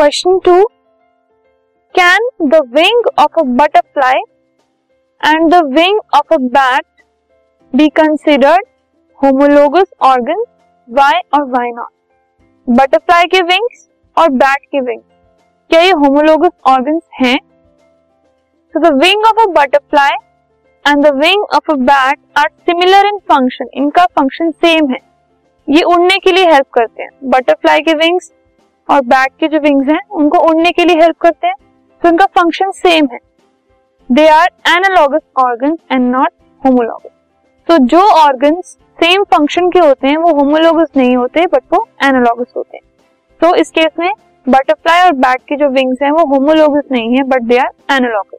Question two can the wing of a butterfly and the wing of a bat be considered homologous organ why और why not butterfly के wings और bat के wings क्या ये homologous organ हैं? So the wing of a butterfly and the wing of a bat are similar in function इनका function same है. ये उड़ने के लिए हेल्प करते हैं. बटरफ्लाई के विंग्स और बैट के जो विंग्स हैं, उनको उड़ने के लिए हेल्प करते हैं। तो इनका फ़ंक्शन सेम है। They are analogous organ and not homologous तो जो ऑर्गन सेम फ़ंक्शन के होते हैं, वो होमोलॉगस नहीं होते बट वो एनालॉगस होते हैं। तो इस केस में बटरफ्लाई और बैट के जो विंग्स हैं, वो होमोलॉगस नहीं है but they are analogous